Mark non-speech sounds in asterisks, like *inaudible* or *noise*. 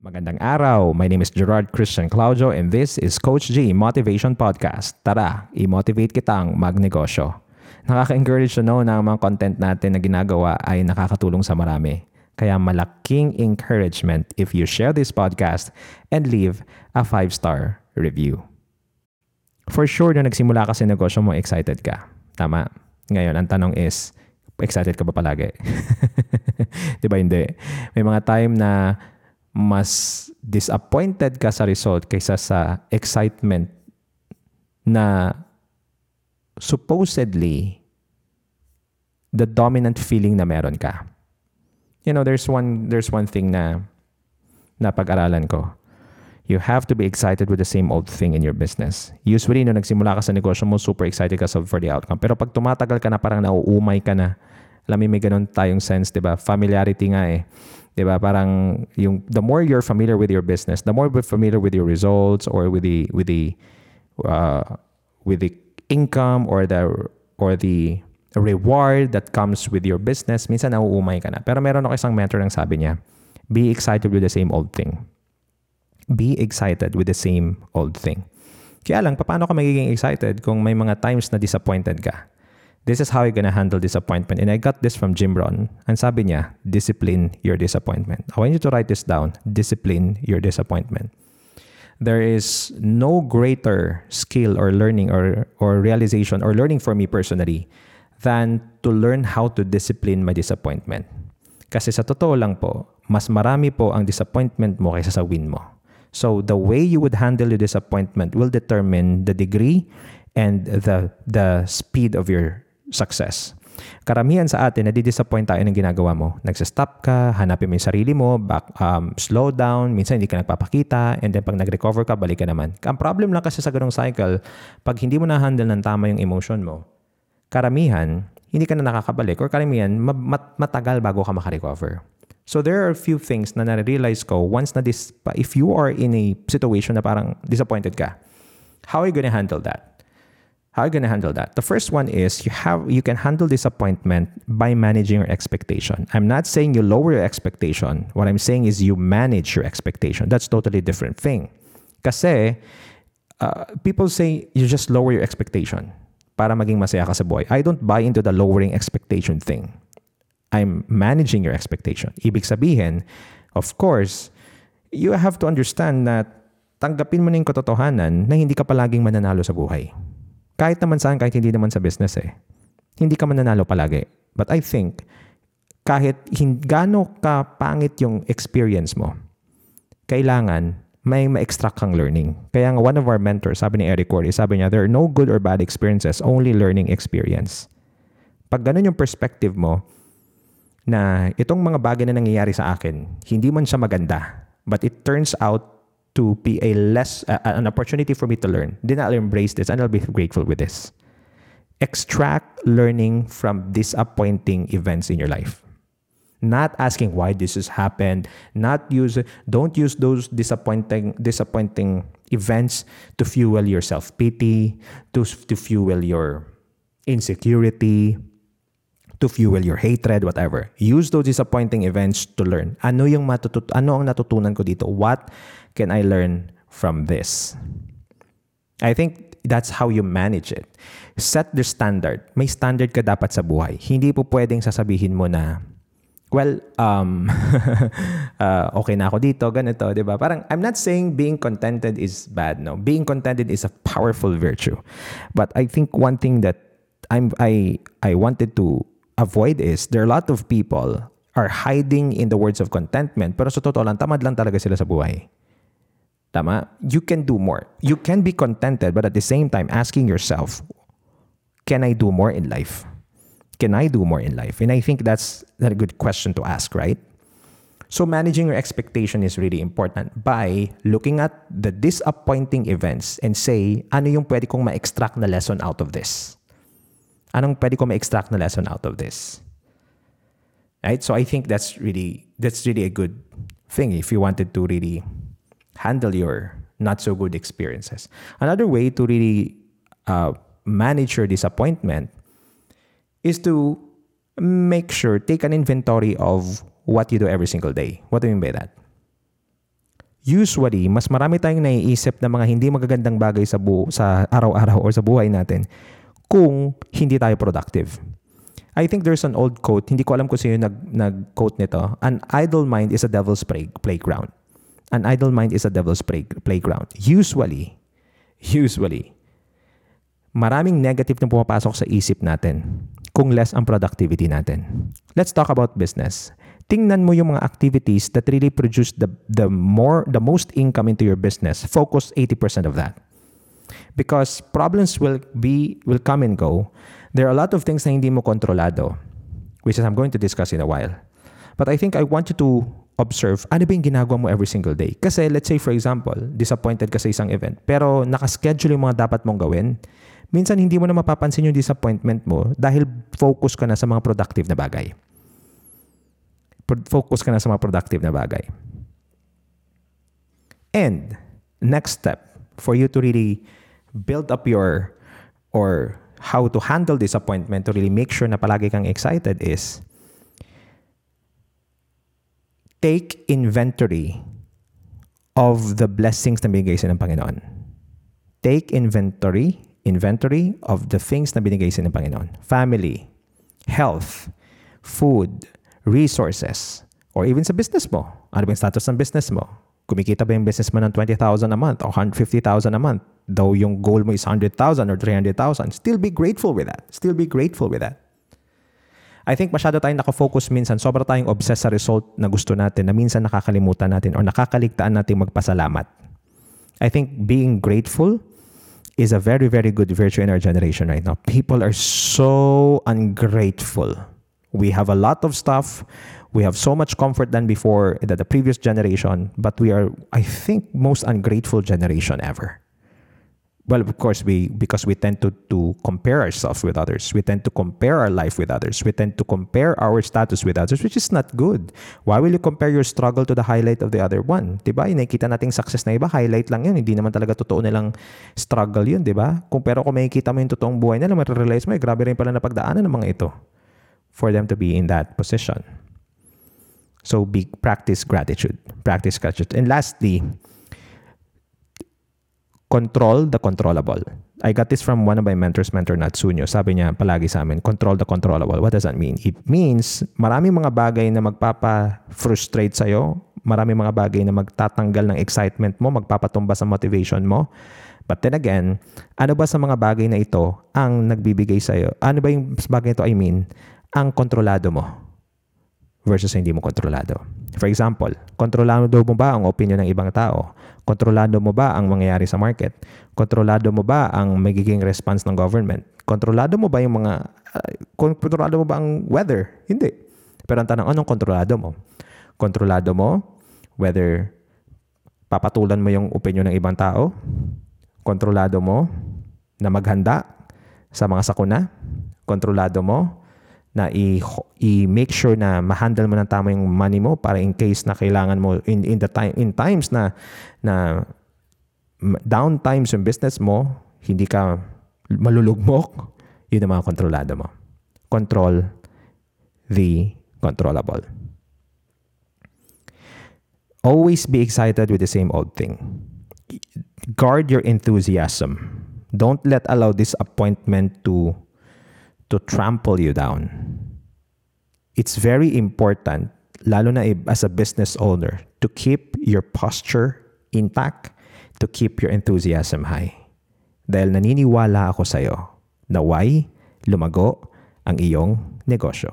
Magandang araw. My name is Gerard Christian Claudio and this is Coach G Motivation Podcast. Tara, i-motivate kitang magnegosyo. Nakaka-encourage to know na ang mga content natin na ginagawa ay nakakatulong sa marami. Kaya malaking encouragement if you share this podcast and leave a 5-star review. For sure, na nagsimula ka sa negosyo mo, excited ka. Tama. Ngayon, ang tanong is, excited ka ba palagi? *laughs* Di ba hindi? May mga time na mas disappointed ka sa result kaysa sa excitement na supposedly the dominant feeling na meron ka. You know, there's one there's one thing na napag-aralan ko. You have to be excited with the same old thing in your business. Usually, nung nagsimula ka sa negosyo mo, super excited ka for the outcome. Pero pag tumatagal ka na, parang nauumay ka na. Alam mo, may ganun tayong sense, di ba? Familiarity nga eh 'Di ba? Parang yung the more you're familiar with your business, the more you're familiar with your results or with the with the uh, with the income or the or the reward that comes with your business, minsan nauumay ka na. Pero meron ako isang mentor ng sabi niya, be excited with the same old thing. Be excited with the same old thing. Kaya lang, paano ka magiging excited kung may mga times na disappointed ka? This is how you're gonna handle disappointment. And I got this from Jim Rohn. And sabi niya, discipline your disappointment. I want you to write this down. Discipline your disappointment. There is no greater skill or learning or, or realization or learning for me personally than to learn how to discipline my disappointment. Kasi sa totoo lang po, mas marami po ang disappointment mo kaysa sa win mo. So the way you would handle your disappointment will determine the degree and the the speed of your success. Karamihan sa atin, nadi-disappoint tayo ng ginagawa mo. Nagsa-stop ka, hanapin mo yung sarili mo, back, um, slow down, minsan hindi ka nagpapakita, and then pag nag-recover ka, balik ka naman. Ang problem lang kasi sa ganong cycle, pag hindi mo na-handle ng tama yung emotion mo, karamihan, hindi ka na nakakabalik or karamihan, mat- matagal bago ka makarecover. So there are a few things na na-realize ko once na this, if you are in a situation na parang disappointed ka, how are you gonna handle that? How are you going to handle that? The first one is you have you can handle disappointment by managing your expectation. I'm not saying you lower your expectation. What I'm saying is you manage your expectation. That's totally different thing. Kasi uh, people say you just lower your expectation para maging masaya ka sa buhay. I don't buy into the lowering expectation thing. I'm managing your expectation. Ibig sabihin, of course, you have to understand that tanggapin mo na yung katotohanan na hindi ka palaging mananalo sa buhay. Kahit naman saan, kahit hindi naman sa business eh. Hindi ka mananalo palagi. But I think, kahit gano ka pangit yung experience mo, kailangan may ma-extract kang learning. Kaya nga one of our mentors, sabi ni Eric Corey, sabi niya, there are no good or bad experiences, only learning experience. Pag ganun yung perspective mo, na itong mga bagay na nangyayari sa akin, hindi man siya maganda, but it turns out to be a less uh, an opportunity for me to learn, then I'll embrace this and I'll be grateful with this. Extract learning from disappointing events in your life. Not asking why this has happened, not use don't use those disappointing disappointing events to fuel your self-pity, to, to fuel your insecurity, to fuel your hatred, whatever. Use those disappointing events to learn. Ano yung matutut ano ang natutunan ko dito? What can I learn from this? I think that's how you manage it. Set the standard. May standard ka dapat sa buhay. Hindi po pwedeng sasabihin mo na, well, um, *laughs* uh, okay na ako dito, ganito, di ba? Parang, I'm not saying being contented is bad, no? Being contented is a powerful virtue. But I think one thing that I'm, I, I wanted to avoid is, there are a lot of people are hiding in the words of contentment, pero sa totoo lang, tamad lang talaga sila sa buhay. Tama? You can do more. You can be contented, but at the same time, asking yourself, can I do more in life? Can I do more in life? And I think that's a good question to ask, right? So managing your expectation is really important by looking at the disappointing events and say, ano yung pwede kong ma-extract na lesson out of this? Anong pwede kong ma-extract na lesson out of this? Right? So I think that's really that's really a good thing if you wanted to really handle your not so good experiences. Another way to really uh, manage your disappointment is to make sure, take an inventory of what you do every single day. What do you mean by that? usually, mas marami tayong naiisip na mga hindi magagandang bagay sa, bu- sa araw-araw or sa buhay natin kung hindi tayo productive. I think there's an old quote, hindi ko alam kung sino nag, nag-quote nito. An idle mind is a devil's play- playground. An idle mind is a devil's play- playground. Usually, usually, maraming negative na pumapasok sa isip natin kung less ang productivity natin. Let's talk about business tingnan mo yung mga activities that really produce the, the, more, the most income into your business. Focus 80% of that. Because problems will be will come and go. There are a lot of things na hindi mo kontrolado, which is I'm going to discuss in a while. But I think I want you to observe ano ba yung ginagawa mo every single day. Kasi let's say for example, disappointed ka sa isang event, pero nakaschedule yung mga dapat mong gawin, minsan hindi mo na mapapansin yung disappointment mo dahil focus ka na sa mga productive na bagay focus ka na sa mga productive na bagay. And next step for you to really build up your or how to handle disappointment to really make sure na palagi kang excited is take inventory of the blessings na binigay sa ng Panginoon. Take inventory, inventory of the things na binigay sa ng Panginoon. Family, health, food, resources, or even sa business mo. Ano ba yung status ng business mo? Kumikita ba yung business mo ng 20,000 a month or 150,000 a month? Though yung goal mo is 100,000 or 300,000, still be grateful with that. Still be grateful with that. I think masyado tayong nakafocus minsan, sobra tayong obsessed sa result na gusto natin na minsan nakakalimutan natin or nakakaligtaan natin magpasalamat. I think being grateful is a very, very good virtue in our generation right now. People are so ungrateful. We have a lot of stuff. We have so much comfort than before that the previous generation, but we are, I think, most ungrateful generation ever. Well, of course, we because we tend to, to compare ourselves with others. We tend to compare our life with others. We tend to compare our status with others, which is not good. Why will you compare your struggle to the highlight of the other one? Diba? Yung nakikita nating success na iba, highlight lang yun. Hindi naman talaga totoo nilang struggle yun, diba? Kung pero kung makikita mo yung totoong buhay nila, marirealize mo, eh, grabe rin pala na pagdaanan ng mga ito for them to be in that position. So be practice gratitude. Practice gratitude. And lastly, control the controllable. I got this from one of my mentors, mentor Natsunyo. Sabi niya palagi sa amin, control the controllable. What does that mean? It means maraming mga bagay na magpapa-frustrate sa'yo, maraming mga bagay na magtatanggal ng excitement mo, magpapatumba sa motivation mo. But then again, ano ba sa mga bagay na ito ang nagbibigay sa'yo? Ano ba yung bagay ito I mean? Ang kontrolado mo versus hindi mo kontrolado. For example, kontrolado mo ba ang opinion ng ibang tao? Kontrolado mo ba ang mangyayari sa market? Kontrolado mo ba ang magiging response ng government? Kontrolado mo ba yung mga uh, kontrolado mo ba ang weather? Hindi. Pero ang tanong, anong kontrolado mo? Kontrolado mo whether papatulan mo yung opinion ng ibang tao? Kontrolado mo na maghanda sa mga sakuna? Kontrolado mo na i-make sure na ma-handle mo ng tama yung money mo para in case na kailangan mo in in the time in times na na down times yung business mo, hindi ka malulugmok, yun ang mga kontrolado mo. Control the controllable. Always be excited with the same old thing. Guard your enthusiasm. Don't let allow disappointment to to trample you down. It's very important, lalo na as a business owner, to keep your posture intact, to keep your enthusiasm high. Dahil naniniwala ako sa'yo na why lumago ang iyong negosyo.